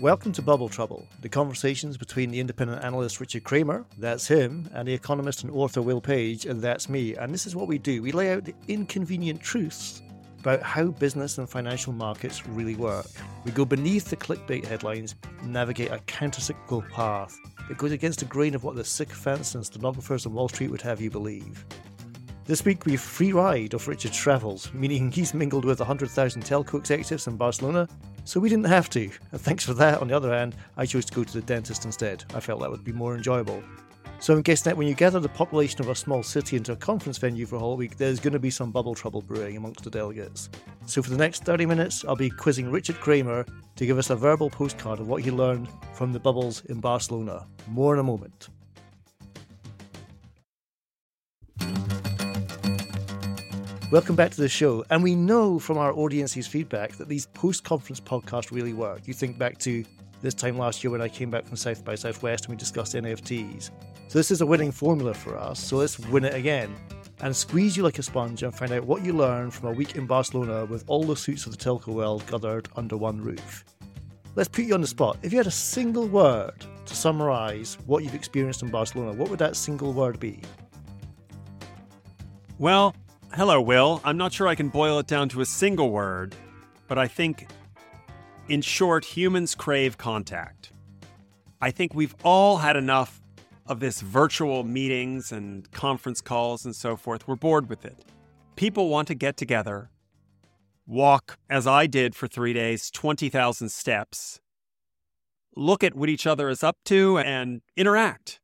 Welcome to Bubble Trouble, the conversations between the independent analyst Richard Kramer, that's him, and the economist and author Will Page, and that's me. And this is what we do we lay out the inconvenient truths about how business and financial markets really work. We go beneath the clickbait headlines navigate a countercyclical path that goes against the grain of what the sycophants and stenographers on Wall Street would have you believe. This week we free ride of Richard's travels, meaning he's mingled with 100,000 telco executives in Barcelona, so we didn't have to. And thanks for that. On the other hand, I chose to go to the dentist instead. I felt that would be more enjoyable. So I'm guessing that when you gather the population of a small city into a conference venue for a whole week, there's going to be some bubble trouble brewing amongst the delegates. So for the next 30 minutes, I'll be quizzing Richard Kramer to give us a verbal postcard of what he learned from the bubbles in Barcelona. More in a moment. Welcome back to the show. And we know from our audience's feedback that these post conference podcasts really work. You think back to this time last year when I came back from South by Southwest and we discussed NFTs. So this is a winning formula for us. So let's win it again and squeeze you like a sponge and find out what you learned from a week in Barcelona with all the suits of the telco world gathered under one roof. Let's put you on the spot. If you had a single word to summarize what you've experienced in Barcelona, what would that single word be? Well, hello, Will. I'm not sure I can boil it down to a single word, but I think, in short, humans crave contact. I think we've all had enough of this virtual meetings and conference calls and so forth. We're bored with it. People want to get together, walk, as I did for three days, 20,000 steps, look at what each other is up to, and interact.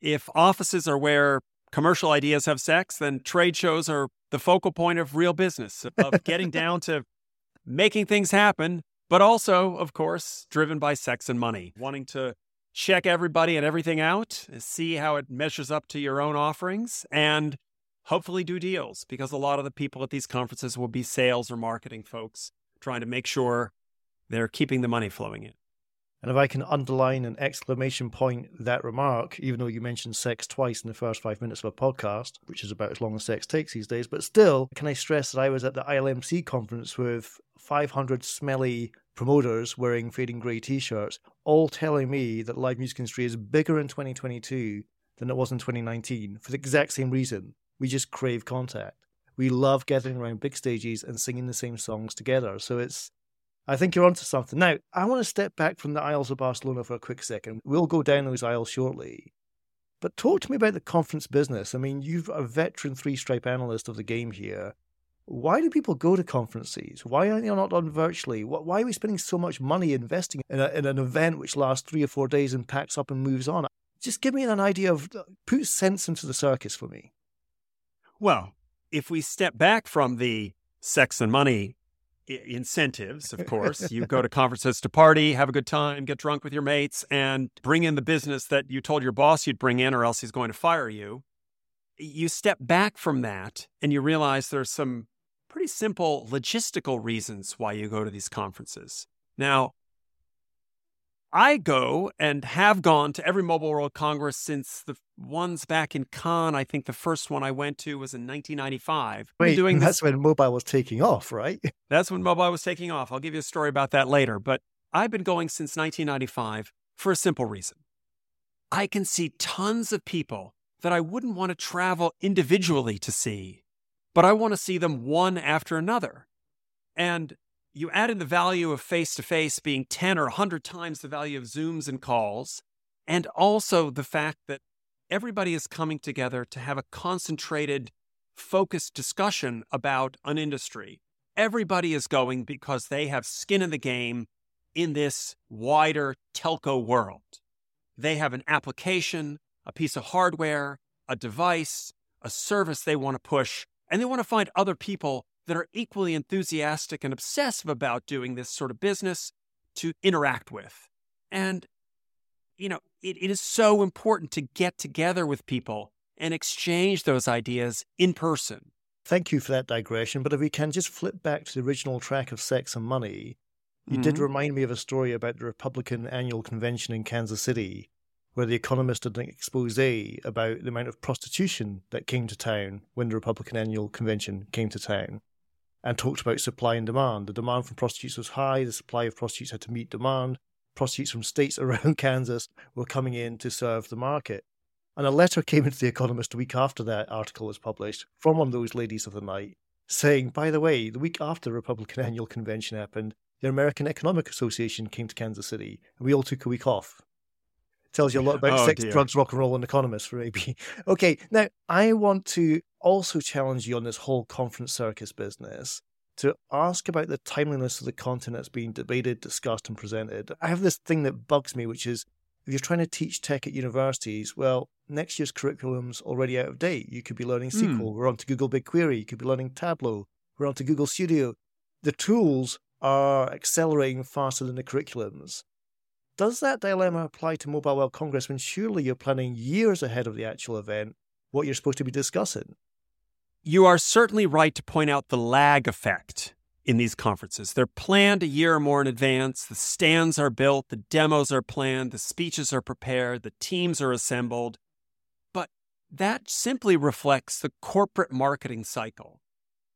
If offices are where commercial ideas have sex, then trade shows are the focal point of real business, of getting down to making things happen, but also, of course, driven by sex and money, wanting to check everybody and everything out, see how it measures up to your own offerings, and hopefully do deals because a lot of the people at these conferences will be sales or marketing folks trying to make sure they're keeping the money flowing in. And if I can underline an exclamation point that remark, even though you mentioned sex twice in the first five minutes of a podcast, which is about as long as sex takes these days, but still, can I stress that I was at the ILMC conference with 500 smelly promoters wearing fading grey t shirts, all telling me that live music industry is bigger in 2022 than it was in 2019 for the exact same reason. We just crave contact. We love gathering around big stages and singing the same songs together. So it's I think you're onto something. Now, I want to step back from the aisles of Barcelona for a quick second. We'll go down those aisles shortly. But talk to me about the conference business. I mean, you've a veteran three stripe analyst of the game here. Why do people go to conferences? Why aren't they not done virtually? Why are we spending so much money investing in, a, in an event which lasts three or four days and packs up and moves on? Just give me an idea of, uh, put sense into the circus for me. Well, if we step back from the sex and money incentives, of course. you go to conferences to party, have a good time, get drunk with your mates, and bring in the business that you told your boss you'd bring in, or else he's going to fire you. You step back from that and you realize there's some pretty simple logistical reasons why you go to these conferences. Now, I go and have gone to every Mobile World Congress since the ones back in Cannes. I think the first one I went to was in 1995. Wait, doing that's this... when mobile was taking off, right? That's when mobile was taking off. I'll give you a story about that later. But I've been going since 1995 for a simple reason. I can see tons of people that I wouldn't want to travel individually to see, but I want to see them one after another. And you add in the value of face to face being 10 or 100 times the value of Zooms and calls, and also the fact that everybody is coming together to have a concentrated, focused discussion about an industry. Everybody is going because they have skin in the game in this wider telco world. They have an application, a piece of hardware, a device, a service they want to push, and they want to find other people that are equally enthusiastic and obsessive about doing this sort of business to interact with. And, you know, it, it is so important to get together with people and exchange those ideas in person. Thank you for that digression. But if we can just flip back to the original track of Sex and Money, you mm-hmm. did remind me of a story about the Republican annual convention in Kansas City, where the Economist did an expose about the amount of prostitution that came to town when the Republican annual convention came to town and talked about supply and demand. The demand from prostitutes was high, the supply of prostitutes had to meet demand. Prostitutes from states around Kansas were coming in to serve the market. And a letter came into The Economist a week after that article was published from one of those ladies of the night saying, by the way, the week after the Republican annual convention happened, the American Economic Association came to Kansas City and we all took a week off. Tells you a lot about oh, sex, dear. drugs, rock and roll, and economists for AB. okay, now I want to also challenge you on this whole conference circus business to ask about the timeliness of the content that's being debated, discussed, and presented. I have this thing that bugs me, which is if you're trying to teach tech at universities, well, next year's curriculum's already out of date. You could be learning SQL. Mm. We're on to Google BigQuery. You could be learning Tableau. We're on to Google Studio. The tools are accelerating faster than the curriculums. Does that dilemma apply to Mobile World Congress when surely you're planning years ahead of the actual event what you're supposed to be discussing? You are certainly right to point out the lag effect in these conferences. They're planned a year or more in advance. The stands are built, the demos are planned, the speeches are prepared, the teams are assembled. But that simply reflects the corporate marketing cycle.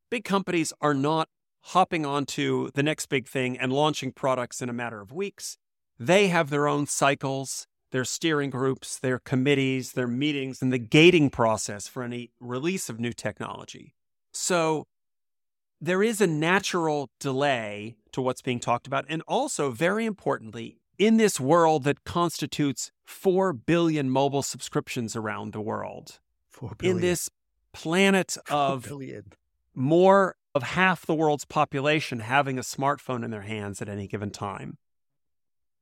Big companies are not hopping onto the next big thing and launching products in a matter of weeks. They have their own cycles their steering groups, their committees, their meetings, and the gating process for any release of new technology. So there is a natural delay to what's being talked about. And also, very importantly, in this world that constitutes 4 billion mobile subscriptions around the world, in this planet of more of half the world's population having a smartphone in their hands at any given time,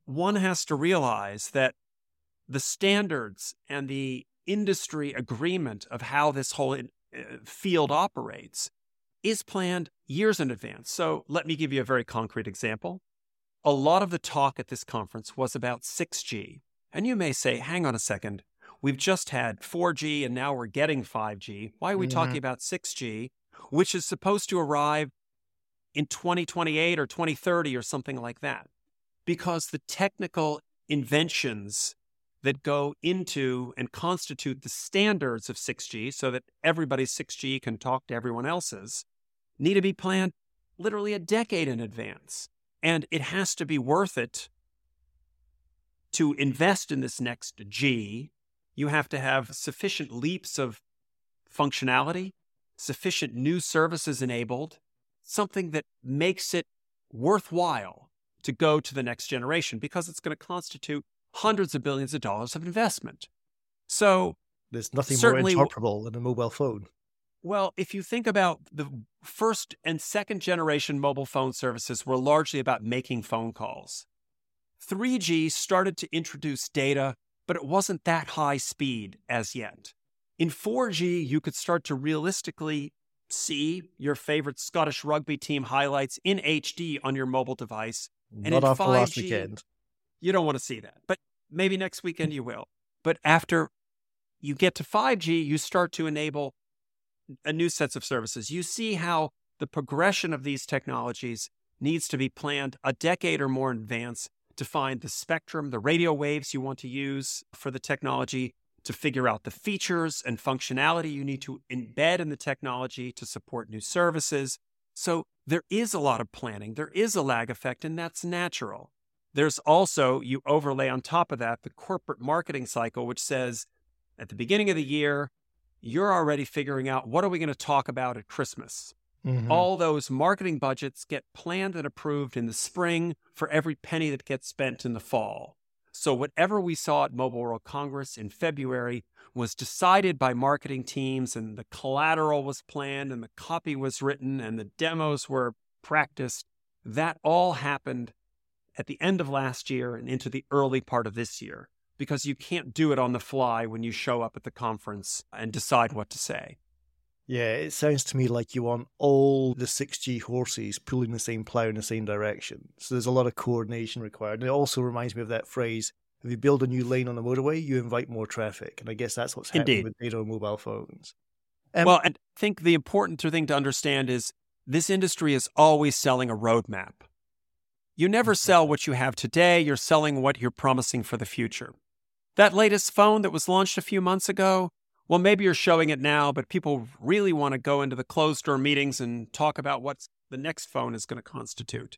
one has to realize that the standards and the industry agreement of how this whole uh, field operates is planned years in advance. So let me give you a very concrete example. A lot of the talk at this conference was about 6G. And you may say, hang on a second, we've just had 4G and now we're getting 5G. Why are we mm-hmm. talking about 6G, which is supposed to arrive in 2028 or 2030 or something like that? Because the technical inventions that go into and constitute the standards of 6G so that everybody's 6G can talk to everyone else's need to be planned literally a decade in advance. And it has to be worth it to invest in this next G. You have to have sufficient leaps of functionality, sufficient new services enabled, something that makes it worthwhile to go to the next generation because it's going to constitute hundreds of billions of dollars of investment. So there's nothing more interoperable than a mobile phone. Well, if you think about the first and second generation mobile phone services were largely about making phone calls. 3G started to introduce data, but it wasn't that high speed as yet. In 4G, you could start to realistically see your favorite Scottish rugby team highlights in HD on your mobile device. And Not in 5G, last weekend. You don't want to see that. But maybe next weekend you will. But after you get to 5G, you start to enable a new sets of services. You see how the progression of these technologies needs to be planned a decade or more in advance to find the spectrum, the radio waves you want to use for the technology, to figure out the features and functionality you need to embed in the technology to support new services. So there is a lot of planning, there is a lag effect, and that's natural. There's also, you overlay on top of that, the corporate marketing cycle, which says at the beginning of the year, you're already figuring out what are we going to talk about at Christmas? Mm-hmm. All those marketing budgets get planned and approved in the spring for every penny that gets spent in the fall. So, whatever we saw at Mobile World Congress in February was decided by marketing teams, and the collateral was planned, and the copy was written, and the demos were practiced. That all happened at the end of last year and into the early part of this year because you can't do it on the fly when you show up at the conference and decide what to say. Yeah, it sounds to me like you want all the 6G horses pulling the same plough in the same direction. So there's a lot of coordination required. And it also reminds me of that phrase if you build a new lane on the motorway, you invite more traffic. And I guess that's what's happening Indeed. with data on mobile phones. Um, well, I think the important thing to understand is this industry is always selling a roadmap. You never mm-hmm. sell what you have today, you're selling what you're promising for the future. That latest phone that was launched a few months ago, well, maybe you're showing it now, but people really want to go into the closed door meetings and talk about what the next phone is going to constitute.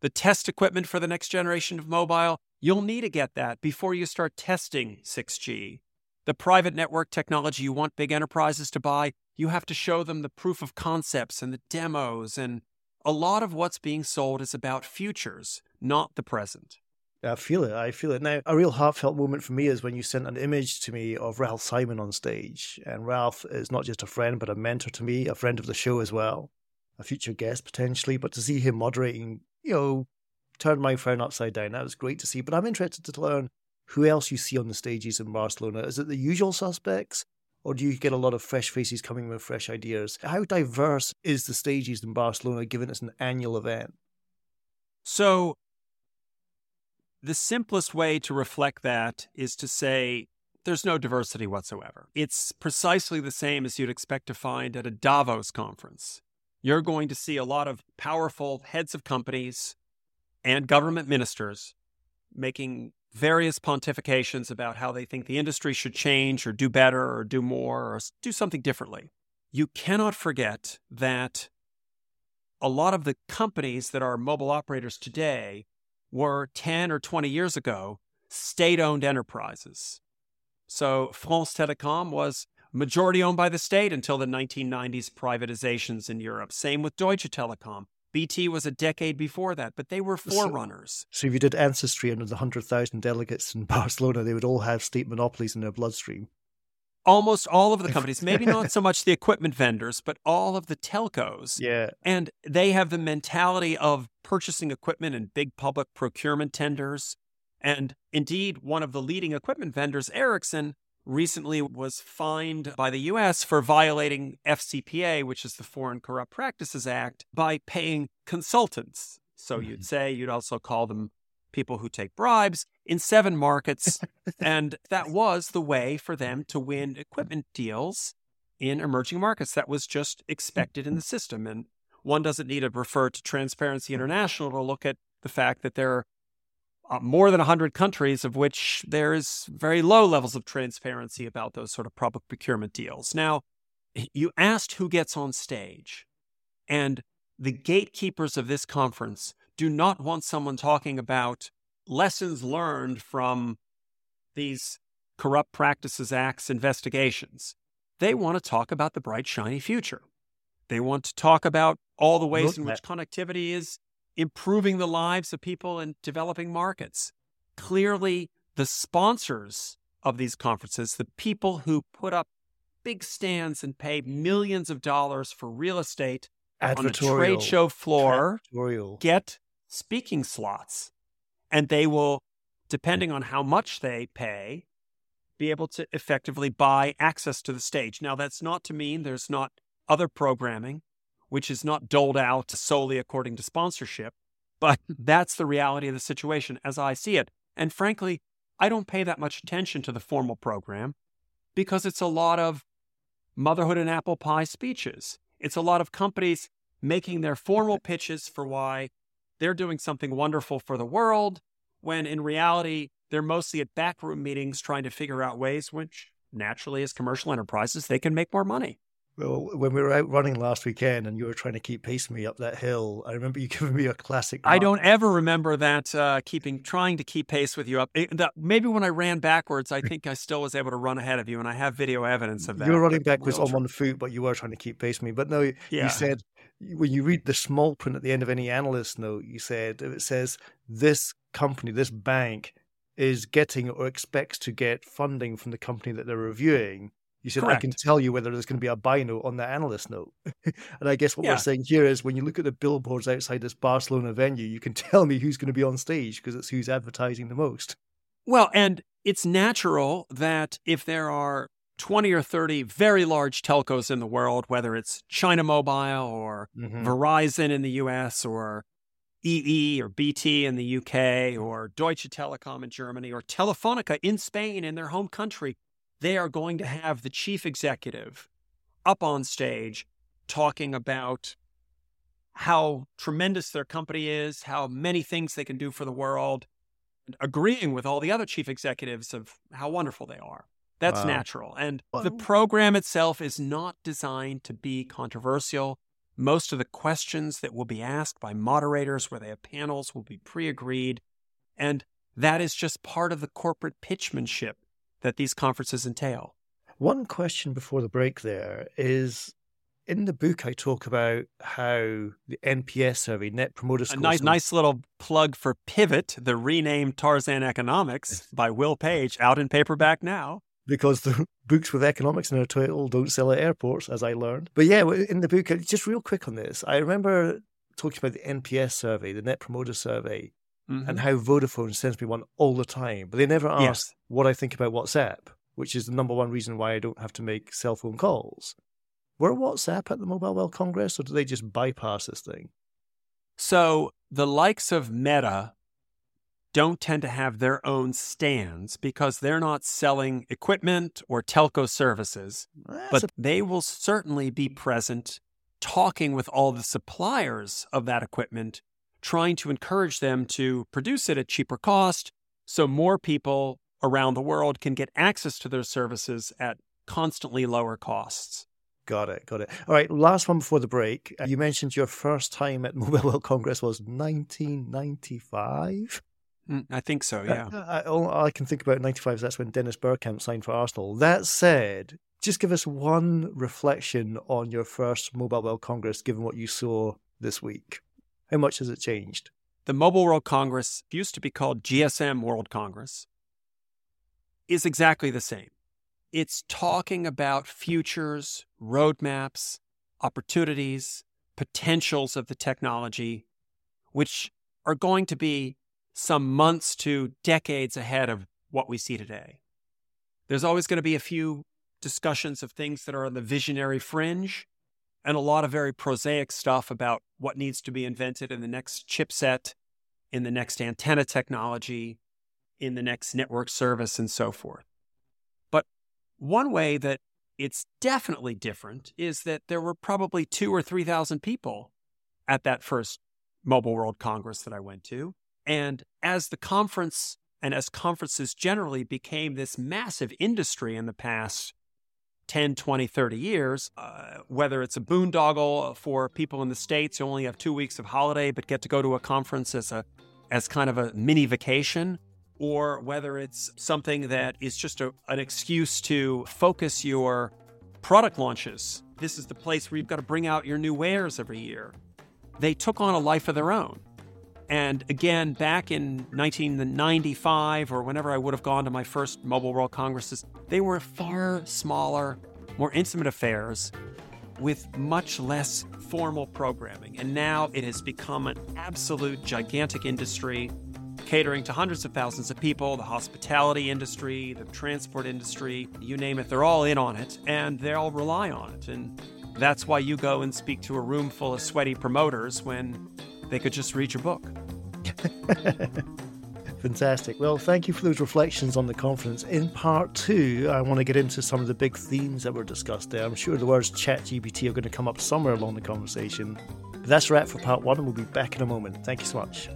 The test equipment for the next generation of mobile, you'll need to get that before you start testing 6G. The private network technology you want big enterprises to buy, you have to show them the proof of concepts and the demos. And a lot of what's being sold is about futures, not the present. I feel it. I feel it. Now, a real heartfelt moment for me is when you sent an image to me of Ralph Simon on stage. And Ralph is not just a friend, but a mentor to me, a friend of the show as well, a future guest potentially. But to see him moderating, you know, turned my frown upside down. That was great to see. But I'm interested to learn who else you see on the stages in Barcelona. Is it the usual suspects? Or do you get a lot of fresh faces coming with fresh ideas? How diverse is the stages in Barcelona given it's an annual event? So the simplest way to reflect that is to say there's no diversity whatsoever. It's precisely the same as you'd expect to find at a Davos conference. You're going to see a lot of powerful heads of companies and government ministers making various pontifications about how they think the industry should change or do better or do more or do something differently. You cannot forget that a lot of the companies that are mobile operators today were 10 or 20 years ago state owned enterprises. So France Telecom was majority owned by the state until the 1990s privatizations in Europe. Same with Deutsche Telekom. BT was a decade before that, but they were forerunners. So, so if you did ancestry under the 100,000 delegates in Barcelona, they would all have state monopolies in their bloodstream almost all of the companies, maybe not so much the equipment vendors, but all of the telcos. Yeah. And they have the mentality of purchasing equipment in big public procurement tenders. And indeed, one of the leading equipment vendors, Ericsson, recently was fined by the US for violating FCPA, which is the Foreign Corrupt Practices Act, by paying consultants. So mm-hmm. you'd say you'd also call them people who take bribes in seven markets. and that was the way for them to win equipment deals in emerging markets. That was just expected in the system. And one doesn't need to refer to Transparency International to look at the fact that there are uh, more than 100 countries of which there is very low levels of transparency about those sort of public procurement deals. Now, you asked who gets on stage, and the gatekeepers of this conference do not want someone talking about lessons learned from these corrupt practices acts investigations. They want to talk about the bright, shiny future. They want to talk about all the ways Look in which connectivity is improving the lives of people in developing markets. Clearly, the sponsors of these conferences, the people who put up big stands and pay millions of dollars for real estate on a trade show floor, get speaking slots. And they will, depending on how much they pay, be able to effectively buy access to the stage. Now, that's not to mean there's not other programming, which is not doled out solely according to sponsorship, but hmm. that's the reality of the situation as I see it. And frankly, I don't pay that much attention to the formal program because it's a lot of motherhood and apple pie speeches. It's a lot of companies making their formal pitches for why they're doing something wonderful for the world, when in reality, they're mostly at backroom meetings trying to figure out ways which, naturally, as commercial enterprises, they can make more money. Well, when we were out running last weekend and you were trying to keep pace with me up that hill, I remember you giving me a classic. I don't ever remember that uh, keeping trying to keep pace with you up. It, maybe when I ran backwards, I think I still was able to run ahead of you, and I have video evidence of that. You were running backwards on one foot, but you were trying to keep pace with me. But no, yeah. you said when you read the small print at the end of any analyst note, you said it says this company, this bank is getting or expects to get funding from the company that they're reviewing. You said Correct. I can tell you whether there's going to be a buy note on that analyst note. and I guess what Yeah. we're saying here is when you look at the billboards outside this Barcelona venue, you can tell me who's going to be on stage because it's who's advertising the most. Well, and it's natural that if there are 20 or 30 very large telcos in the world, whether it's China Mobile or Mhm. Verizon in the US or EE or BT in the UK or Deutsche Telekom in Germany or Telefonica in Spain in their home country, they are going to have the chief executive up on stage talking about how tremendous their company is, how many things they can do for the world, and agreeing with all the other chief executives of how wonderful they are. That's Wow. natural. And the program itself is not designed to be controversial. Most of the questions that will be asked by moderators, where they have panels, will be pre agreed. And that is just part of the corporate pitchmanship that these conferences entail. One question before the break there is in the book, I talk about how the NPS survey, Net Promoter A Score, nice, nice little plug for Pivot, the renamed Tarzan Economics by Will Page, out in paperback now. because the books with economics in their title don't sell at airports, as I learned. But yeah, in the book, uh, just real quick on this, I remember talking about the NPS survey, the Net Promoter Survey, Mhm. and how Vodafone sends me one all the time, but they never ask Yes. what I think about WhatsApp, which is the number one reason why I don't have to make cell phone calls. Were WhatsApp at the Mobile World Congress, or do they just bypass this thing? So the likes of Meta don't tend to have their own stands because they're not selling equipment or telco services, That's but a- they will certainly be present talking with all the suppliers of that equipment, trying to encourage them to produce it at cheaper cost so more people around the world can get access to their services at constantly lower costs. Got it, got it. All right, last one before the break. Uh, You mentioned your first time at Mobile World Congress was 1995. Mm, I think so, yeah. Uh, I, all I can think about in 95 is that's when Dennis Bergkamp signed for Arsenal. That said, just give us one reflection on your first Mobile World Congress, given what you saw this week. How much has it changed? the Mobile World Congress used to be called GSM World Congress, is exactly the same. It's talking about futures, roadmaps, opportunities, potentials of the technology, which are going to be some months to decades ahead of what we see today. There's always going to be a few discussions of things that are on the visionary fringe and a lot of very prosaic stuff about what needs to be invented in the next chipset, in the next antenna technology, in the next network service, and so forth. But one way that it's definitely different is that there were probably two or 3,000 people at that first Mobile World Congress that I went to. And as the conference and as conferences generally became this massive industry in the past 10, 20, 30 years, uh, whether it's a boondoggle for people in the States who only have two weeks of holiday but get to go to a conference as a as kind of a mini vacation, or whether it's something that is just a, an excuse to focus your product launches. This is the place where you've got to bring out your new wares every year. They took on a life of their own. And again, back in 1995 or whenever I would have gone to my first Mobile World Congresses, they were far smaller, more intimate affairs with much less formal programming. And now it has become an absolute gigantic industry catering to hundreds of thousands of people the hospitality industry, the transport industry, you name it, they're all in on it and they all rely on it. And that's why you go and speak to a room full of sweaty promoters when they could just read your book. Fantastic. Well, thank you for those reflections on the conference. In part two, I want to get into some of the big themes that were discussed there. I'm sure the words ChatGPT are going to come up somewhere along the conversation. But that's a wrap for part one, and we'll be back in a moment. Thank you so much.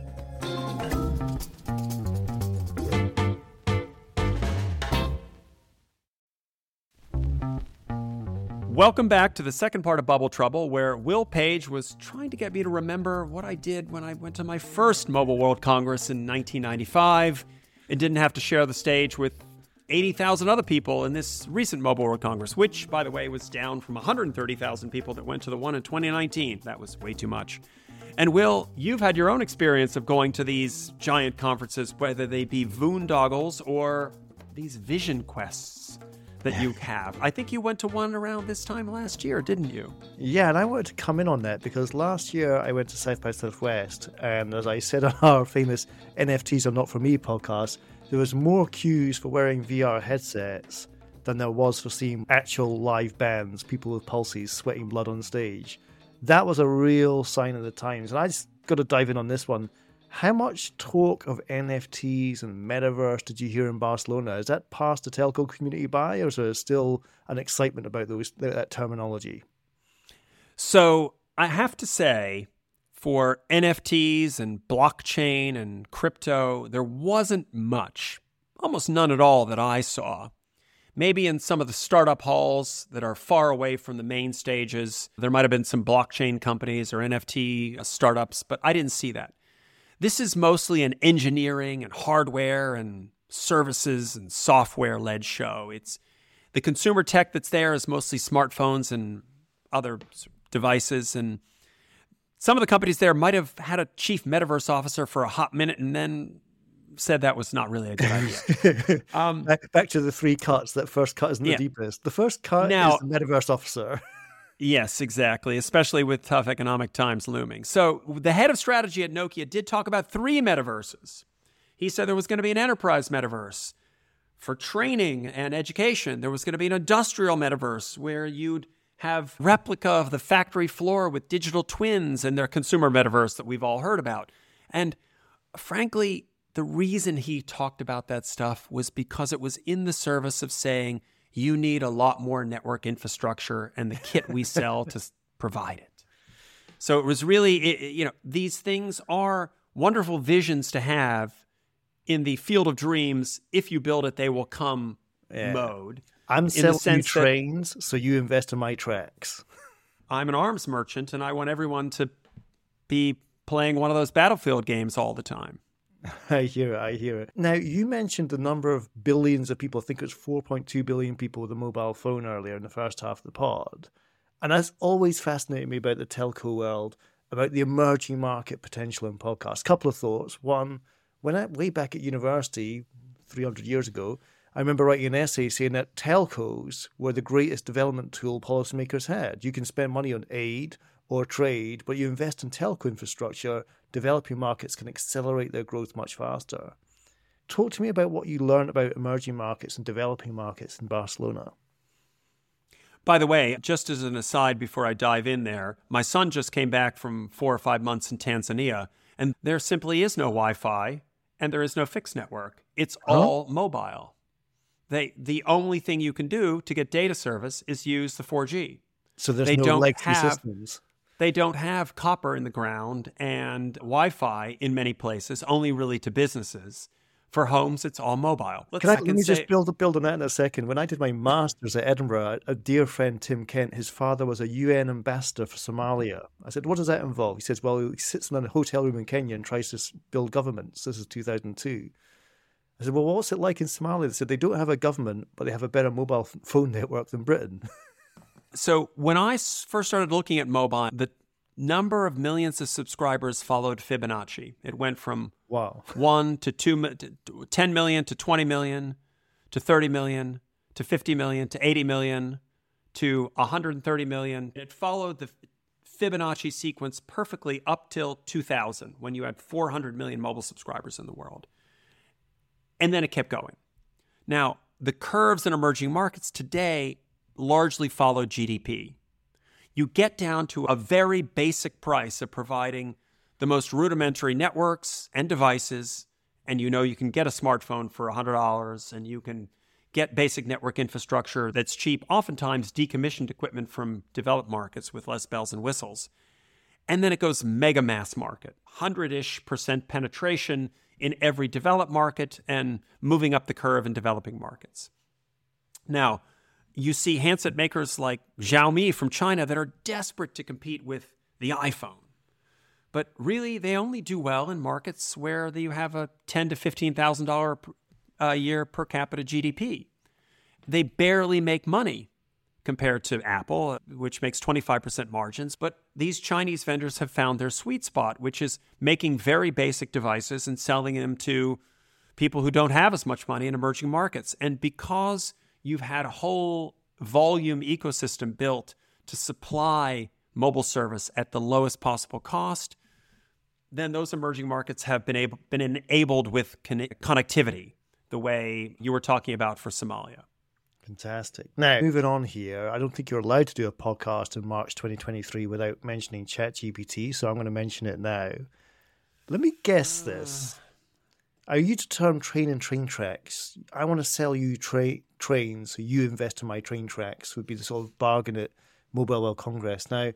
Welcome back to the second part of Bubble Trouble, where Will Page was trying to get me to remember what I did when I went to my first Mobile World Congress in 1995 and didn't have to share the stage with 80,000 other people in this recent Mobile World Congress, which, by the way, was down from 130,000 people that went to the one in 2019. That was way too much. And Will, you've had your own experience of going to these giant conferences, whether they be Voondoggles or these vision quests that you have. I think you went to one around this time last year, didn't you? Yeah, and I wanted to come in on that because last year I went to South by Southwest, and as I said on our famous NFTs are not for me podcast, there was more queues for wearing VR headsets than there was for seeing actual live bands, people with pulses sweating blood on stage. That was a real sign of the times, and I just got to dive in on this one. How much talk of NFTs and metaverse did you hear in Barcelona? Is that passed the telco community by, or is there still an excitement about those that terminology? So I have to say, for NFTs and blockchain and crypto, there wasn't much, almost none at all that I saw. Maybe in some of the startup halls that are far away from the main stages, there might have been some blockchain companies or NFT startups, but I didn't see that. This is mostly an engineering and hardware and services and software led show. It's the consumer tech that's there is mostly smartphones and other devices and some of the companies there might have had a chief metaverse officer for a hot minute and then said that was not really a good idea. um, back, back, to the three cuts. That first cut isn't yeah. the deepest. The first cut now, is the metaverse officer. Yes, exactly, especially with tough economic times looming. So, the head of strategy at Nokia did talk about three metaverses. He said there was going to be an enterprise metaverse for training and education. There was going to be an industrial metaverse where you'd have replica of the factory floor with digital twins and their consumer metaverse that we've all heard about. And frankly, the reason he talked about that stuff was because it was in the service of saying you need a lot more network infrastructure and the kit we sell to provide it. So it was really, you know, these things are wonderful visions to have in the field of dreams. If you build it, they will come yeah. mode. I'm selling you trains, so you invest in my tracks. I'm an arms merchant, and I want everyone to be playing one of those battlefield games all the time. I hear it. I hear it. Now, you mentioned the number of billions of people. I think it was 4.2 billion people with a mobile phone earlier in the first half of the pod. And that's always fascinated me about the telco world, about the emerging market potential in podcasts. Couple of thoughts. One, when I way back at university, 300 years ago, I remember writing an essay saying that telcos were the greatest development tool policymakers had. You can spend money on aid or trade, but you invest in telco infrastructure, developing markets can accelerate their growth much faster. Talk to me about what you learned about emerging markets and developing markets in Barcelona. By the way, just as an aside before I dive in there, my son just came back from four or five months in Tanzania, and there simply is no Wi Fi and there is no fixed network. It's all huh? mobile. They, the only thing you can do to get data service is use the 4G. So there's they no don't legacy have, systems. They don't have copper in the ground and Wi Fi in many places, only really to businesses. For homes, it's all mobile. Let's Can I, let me say, just build, build on that in a second. When I did my master's at Edinburgh, a dear friend, Tim Kent, his father was a UN ambassador for Somalia. I said, What does that involve? He says, Well, he sits in a hotel room in Kenya and tries to build governments. This is 2002. I said, Well, what's it like in Somalia? They said, They don't have a government, but they have a better mobile phone network than Britain. So when I first started looking at mobile, the number of millions of subscribers followed Fibonacci. It went from wow. 1 to 2 to 10 million to 20 million to 30 million to 50 million to 80 million to 130 million. It followed the Fibonacci sequence perfectly up till 2000 when you had 400 million mobile subscribers in the world. And then it kept going. Now, the curves in emerging markets today largely follow GDP. You get down to a very basic price of providing the most rudimentary networks and devices, and you know you can get a smartphone for $100 and you can get basic network infrastructure that's cheap, oftentimes decommissioned equipment from developed markets with less bells and whistles. And then it goes mega mass market, 100 ish percent penetration in every developed market and moving up the curve in developing markets. Now, you see handset makers like Xiaomi from China that are desperate to compete with the iPhone. But really, they only do well in markets where you have a ten to fifteen thousand dollar a year per capita GDP. They barely make money compared to Apple, which makes 25% margins. But these Chinese vendors have found their sweet spot, which is making very basic devices and selling them to people who don't have as much money in emerging markets. And because you've had a whole volume ecosystem built to supply mobile service at the lowest possible cost, then those emerging markets have been able been enabled with con- connectivity, the way you were talking about for Somalia. Fantastic. Now, moving on here, I don't think you're allowed to do a podcast in March 2023 without mentioning ChatGPT, so I'm going to mention it now. Let me guess this. Are you to term train and train tracks? I want to sell you tra- trains, so you invest in my train tracks, would be the sort of bargain at Mobile World Congress. Now,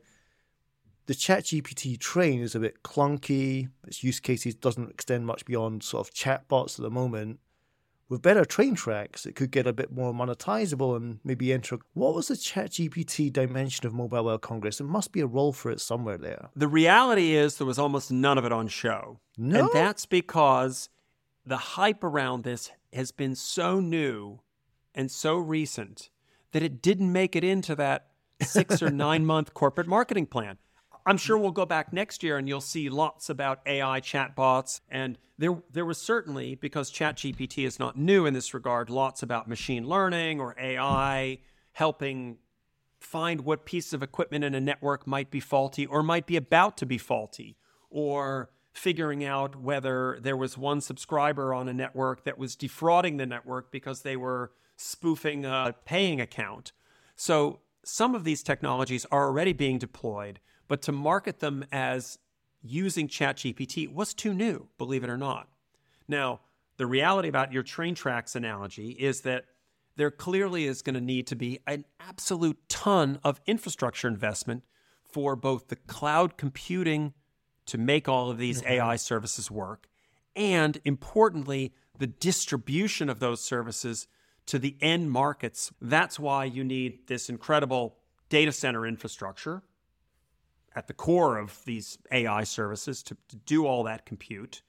the ChatGPT train is a bit clunky. Its use cases doesn't extend much beyond sort of chatbots at the moment. With better train tracks, it could get a bit more monetizable and maybe enter. What was the ChatGPT dimension of Mobile World Congress? There must be a role for it somewhere there. The reality is there was almost none of it on show. No? And that's because the hype around this has been so new and so recent that it didn't make it into that six or nine month corporate marketing plan. I'm sure we'll go back next year and you'll see lots about AI chatbots. And there, there was certainly, because ChatGPT is not new in this regard, lots about machine learning or AI helping find what piece of equipment in a network might be faulty or might be about to be faulty, or figuring out whether there was one subscriber on a network that was defrauding the network because they were spoofing a paying account. So some of these technologies are already being deployed but to market them as using ChatGPT was too new, believe it or not. Now, the reality about your train tracks analogy is that there clearly is going to need to be an absolute ton of infrastructure investment for both the cloud computing to make all of these mm-hmm. AI services work, and importantly, the distribution of those services to the end markets. That's why you need this incredible data center infrastructure at the core of these AI services to, to do all that compute.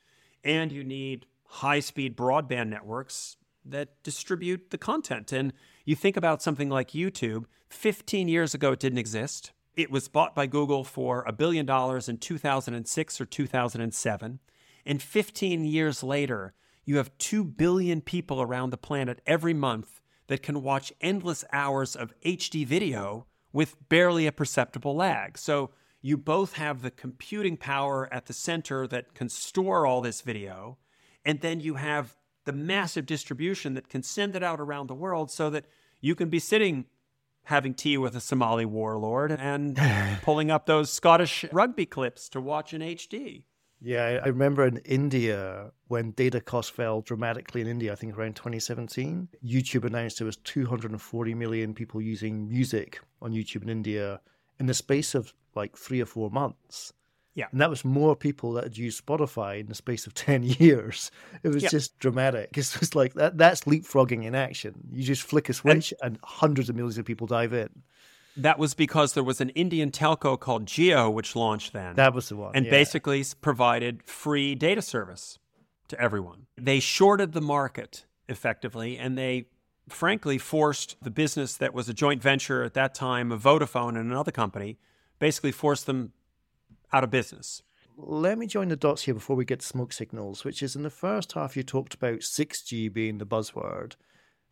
And you need high speed broadband networks that distribute the content. And you think about something like YouTube, 15 years ago, it didn't exist. It was bought by Google for a billion dollars in 2006 or 2007. And 15 years later, you have 2 billion people around the planet every month that can watch endless hours of HD video with barely a perceptible lag. So you both have the computing power at the center that can store all this video, and then you have the massive distribution that can send it out around the world so that you can be sitting having tea with a Somali warlord and pulling up those Scottish rugby clips to watch in HD. Yeah, I remember in India when data costs fell dramatically in India, I think around 2017, YouTube announced there was 240 million people using music on YouTube in India in the space of like three or four months. Yeah. And that was more people that had used Spotify in the space of 10 years. It was yeah. just dramatic. It's just like that that's leapfrogging in action. You just flick a switch and, and hundreds of millions of people dive in. That was because there was an Indian telco called Jio, which launched then. That was the one. And yeah. basically provided free data service to everyone. They shorted the market effectively and they frankly forced the business that was a joint venture at that time of Vodafone and another company basically forced them out of business. Let me join the dots here before we get smoke signals, which is in the first half you talked about 6G being the buzzword.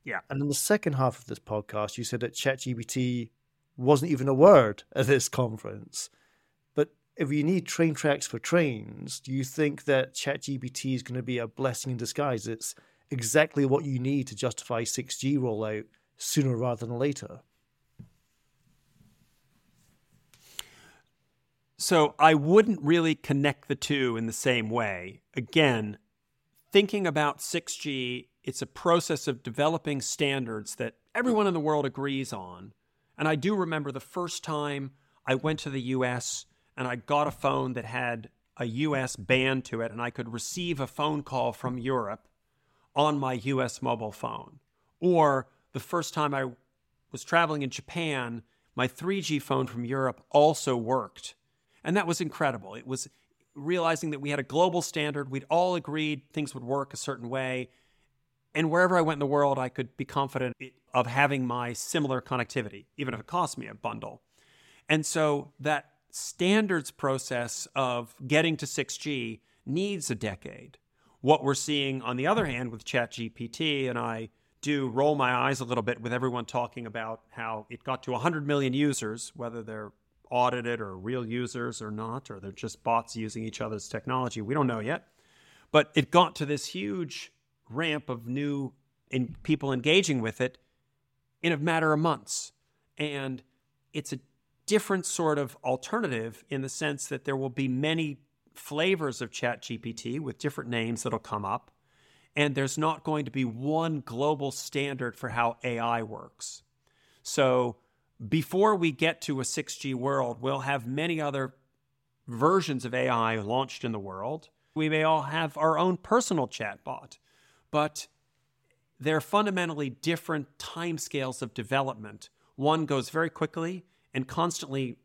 Yeah. And in the second half of this podcast, you said that ChatGPT wasn't even a word at this conference. But if you need train tracks for trains, do you think that ChatGPT is going to be a blessing in disguise? It's exactly what you need to justify 6G rollout sooner rather than later. So I wouldn't really connect the two in the same way. Again, thinking about 6G, it's a process of developing standards that everyone in the world agrees on. And I do remember the first time I went to the US and I got a phone that had a US band to it, and I could receive a phone call from Europe on my US mobile phone. Or the first time I was traveling in Japan, my 3G phone from Europe also worked and that was incredible. It was realizing that we had a global standard. We'd all agreed things would work a certain way. And wherever I went in the world, I could be confident of having my similar connectivity, even if it cost me a bundle. And so that standards process of getting to 6G needs a decade. What we're seeing, on the other hand, with ChatGPT, and I do roll my eyes a little bit with everyone talking about how it got to 100 million users, whether they're audited or real users or not, or they're just bots using each other's technology. We don't know yet. But it got to this huge ramp of new in people engaging with it in a matter of months. And it's a different sort of alternative in the sense that there will be many flavors of ChatGPT with different names that'll come up. And there's not going to be one global standard for how AI works. So before we get to a 6G world, we'll have many other versions of AI launched in the world. We may all have our own personal chatbot, but they're fundamentally different timescales of development. One goes very quickly and constantly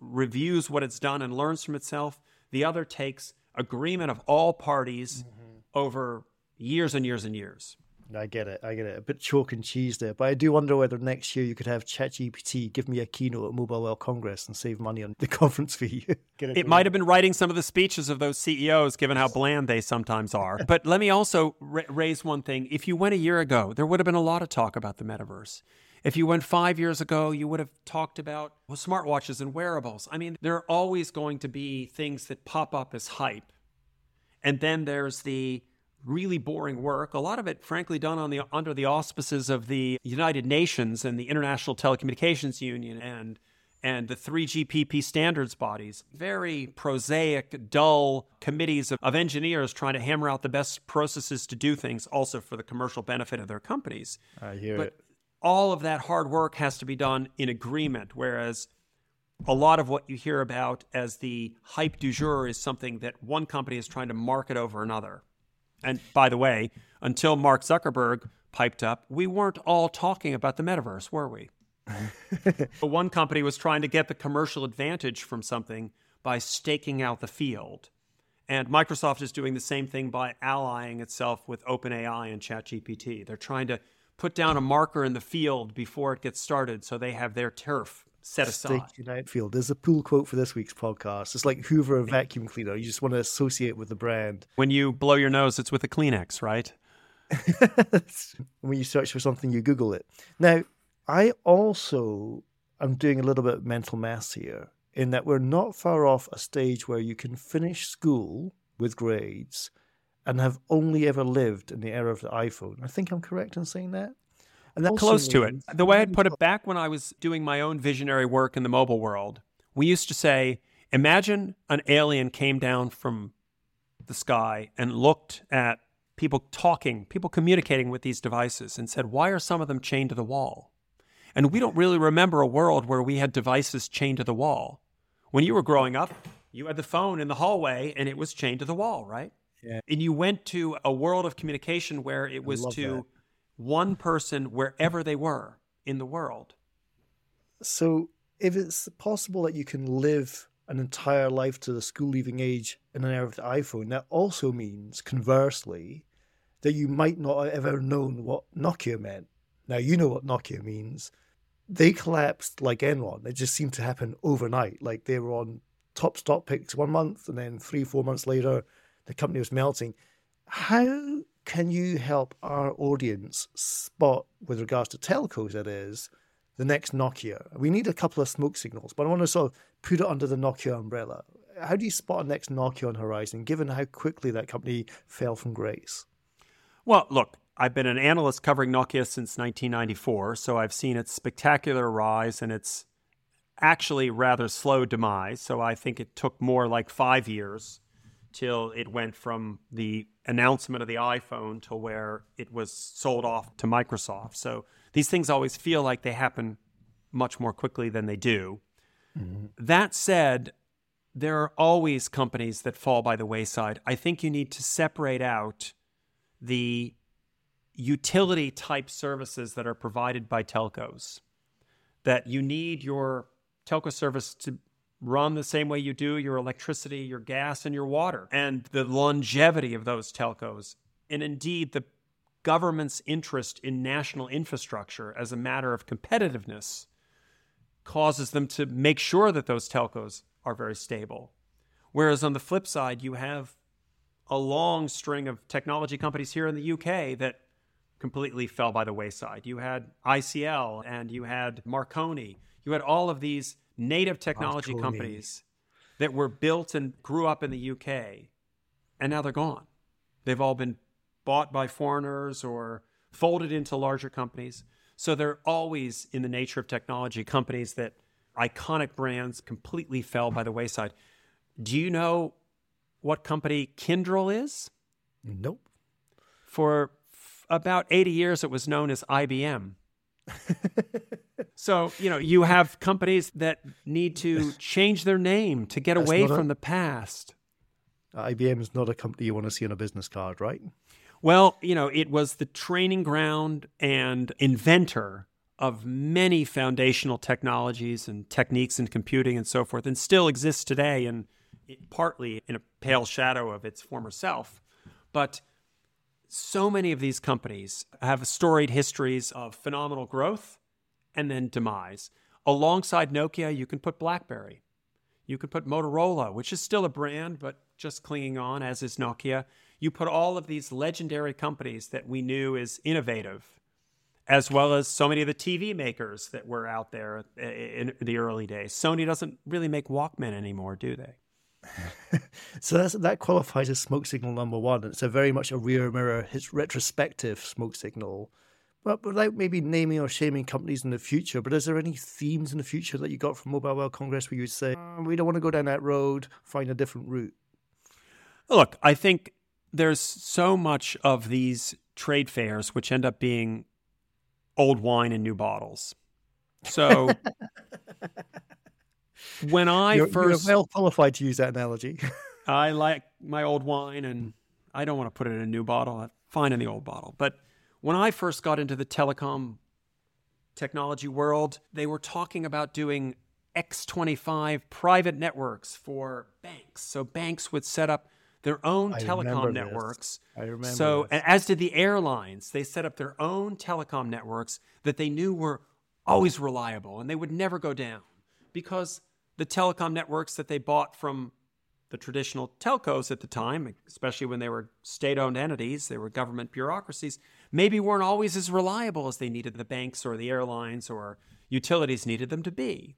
reviews what it's done and learns from itself. The other takes agreement of all parties mm-hmm. over years and years and years. I get it. I get it. A bit chalk and cheese there. But I do wonder whether next year you could have ChatGPT give me a keynote at Mobile World Congress and save money on the conference fee. it, it might have been writing some of the speeches of those CEOs, given how bland they sometimes are. but let me also ra- raise one thing. If you went a year ago, there would have been a lot of talk about the metaverse. If you went five years ago, you would have talked about well, smartwatches and wearables. I mean, there are always going to be things that pop up as hype. And then there's the really boring work, a lot of it, frankly, done on the, under the auspices of the United Nations and the International Telecommunications Union and and the 3GPP standards bodies. Very prosaic, dull committees of, of, engineers trying to hammer out the best processes to do things, also for the commercial benefit of their companies. I hear but it all of that hard work has to be done in agreement, whereas a lot of what you hear about as the hype du jour is something that one company is trying to market over another. And by the way, until Mark Zuckerberg piped up, we weren't all talking about the metaverse, were we? one company was trying to get the commercial advantage from something by staking out the field. And Microsoft is doing the same thing by allying itself with OpenAI and ChatGPT. They're trying to put down a marker in the field before it gets started so they have their turf set aside. Stake United Field. There's a pool quote for this week's podcast. It's like Hoover a vacuum cleaner. You just want to associate with the brand. When you blow your nose, it's with a Kleenex, right? when you search for something, you Google it. Now, I also am doing a little bit of mental maths here in that we're not far off a stage where you can finish school with grades and have only ever lived in the era of the iPhone. I think I'm correct in saying that. Close to it. The way I'd put it back when I was doing my own visionary work in the mobile world, we used to say, imagine an alien came down from the sky and looked at people talking, people communicating with these devices and said, why are some of them chained to the wall? And we don't really remember a world where we had devices chained to the wall. When you were growing up, you had the phone in the hallway and it was chained to the wall, right? Yeah. And you went to a world of communication where it was to that. One person wherever they were in the world. So, if it's possible that you can live an entire life to the school leaving age in an era of the iPhone, that also means, conversely, that you might not have ever known what Nokia meant. Now, you know what Nokia means. They collapsed like Enron. It just seemed to happen overnight. Like they were on top stock picks one month, and then three, four months later, the company was melting. How can you help our audience spot, with regards to telcos, that is, the next Nokia? We need a couple of smoke signals, but I want to sort of put it under the Nokia umbrella. How do you spot a next Nokia on horizon, given how quickly that company fell from grace? Well, look, I've been an analyst covering Nokia since 1994, so I've seen its spectacular rise and its actually rather slow demise. So I think it took more like five years till it went from the announcement of the iPhone to where it was sold off to Microsoft. So these things always feel like they happen much more quickly than they do. Mm-hmm. That said, there are always companies that fall by the wayside. I think you need to separate out the utility type services that are provided by telcos. That you need your telco service to run the same way you do your electricity, your gas, and your water, and the longevity of those telcos. And indeed, the government's interest in national infrastructure as a matter of competitiveness causes them to make sure that those telcos are very stable. Whereas on the flip side, you have a long string of technology companies here in the UK that completely fell by the wayside. You had ICL and you had Marconi. You had all of these native technology Marconi. companies that were built and grew up in the UK, and now they're gone. They've all been bought by foreigners or folded into larger companies. So they're always in the nature of technology companies that iconic brands completely fell by the wayside. Do you know what company Kyndryl is? Nope. For about 80 years, it was known as IBM. so, you know, you have companies that need to change their name to get That's away from a, the past. IBM is not a company you want to see on a business card, right? Well, you know, it was the training ground and inventor of many foundational technologies and techniques in computing and so forth, and still exists today and partly in a pale shadow of its former self. But so many of these companies have storied histories of phenomenal growth and then demise. Alongside Nokia, you can put BlackBerry. You can put Motorola, which is still a brand, but just clinging on, as is Nokia. You put all of these legendary companies that we knew as innovative, as well as so many of the TV makers that were out there eh, in the early days. Sony doesn't really make Walkman anymore, do they? so that qualifies as smoke signal number one. It's a very much a rear mirror, it's retrospective smoke signal. But without maybe naming or shaming companies in the future, but is there any themes in the future that you got from Mobile World Congress where you'd say, oh, we don't want to go down that road, find a different route? Look, I think there's so much of these trade fairs which end up being old wine in new bottles. So when I you're, 1st well qualified to use that analogy. I like my old wine, and I don't want to put it in a new bottle. fine in the old bottle. But when I first got into the telecom technology world, they were talking about doing X25 private networks for banks. So banks would set up their own I telecom networks. I remember. So, this. as did the airlines, they set up their own telecom networks that they knew were always reliable and they would never go down because the telecom networks that they bought from the traditional telcos at the time, especially when they were state owned entities, they were government bureaucracies, maybe weren't always as reliable as they needed the banks or the airlines or utilities needed them to be.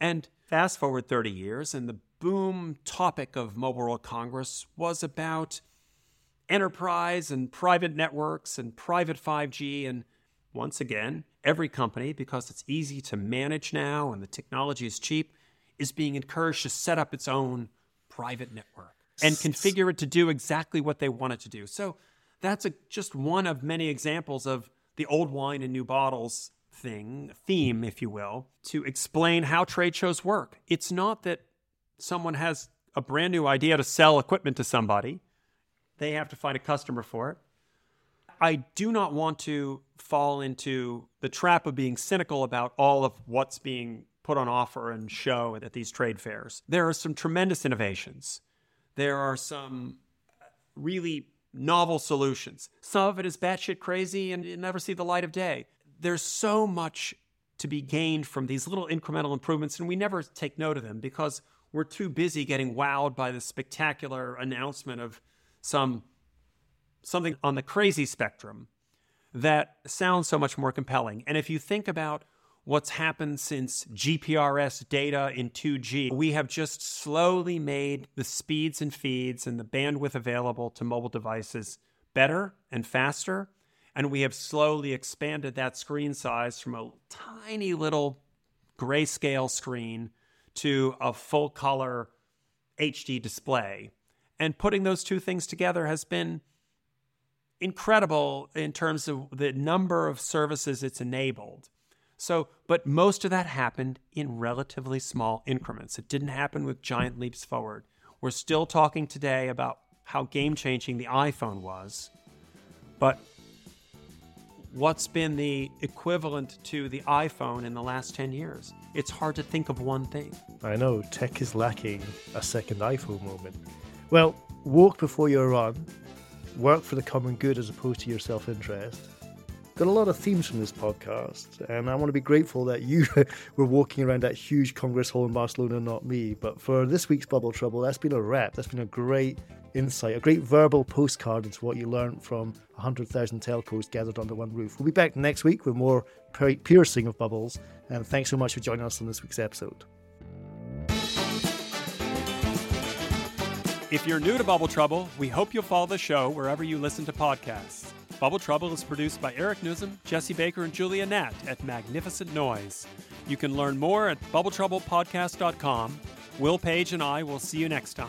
And fast forward 30 years, and the boom topic of Mobile World Congress was about enterprise and private networks and private 5G. And once again, every company, because it's easy to manage now and the technology is cheap, is being encouraged to set up its own private network and configure it to do exactly what they want it to do. So that's a, just one of many examples of the old wine in new bottles thing, theme, if you will, to explain how trade shows work. It's not that someone has a brand new idea to sell equipment to somebody, they have to find a customer for it. I do not want to fall into the trap of being cynical about all of what's being put on offer and show at these trade fairs. There are some tremendous innovations. There are some uh, really novel solutions. Some of it is batshit crazy and you never see the light of day. There's so much to be gained from these little incremental improvements, and we never take note of them because we're too busy getting wowed by the spectacular announcement of some something on the crazy spectrum that sounds so much more compelling. And if you think about what's happened since GPRS data in 2G. We have just slowly made the speeds and feeds and the bandwidth available to mobile devices better and faster. And we have slowly expanded that screen size from a tiny little grayscale screen to a full color HD display. And putting those two things together has been incredible in terms of the number of services it's enabled. So, but most of that happened in relatively small increments. It didn't happen with giant leaps forward. We're still talking today about how game changing the iPhone was, but what's been the equivalent to the iPhone in the last 10 years? It's hard to think of one thing. I know, tech is lacking a second iPhone moment. Well, walk before you run. work for the common good as opposed to your self interest. Got a lot of themes from this podcast, and I want to be grateful that you were walking around that huge Congress Hall in Barcelona, not me. But for this week's Bubble Trouble, that's been a wrap. That's been a great insight, a great verbal postcard into what you learned from 100,000 telcos gathered under one roof. We'll be back next week with more piercing of bubbles, and thanks so much for joining us on this week's episode. If you're new to Bubble Trouble, we hope you'll follow the show wherever you listen to podcasts. Bubble Trouble is produced by Eric Nuzum, Jesse Baker, and Julia Nat at Magnificent Noise. You can learn more at bubbletroublepodcast.com. Will Page and I will see you next time.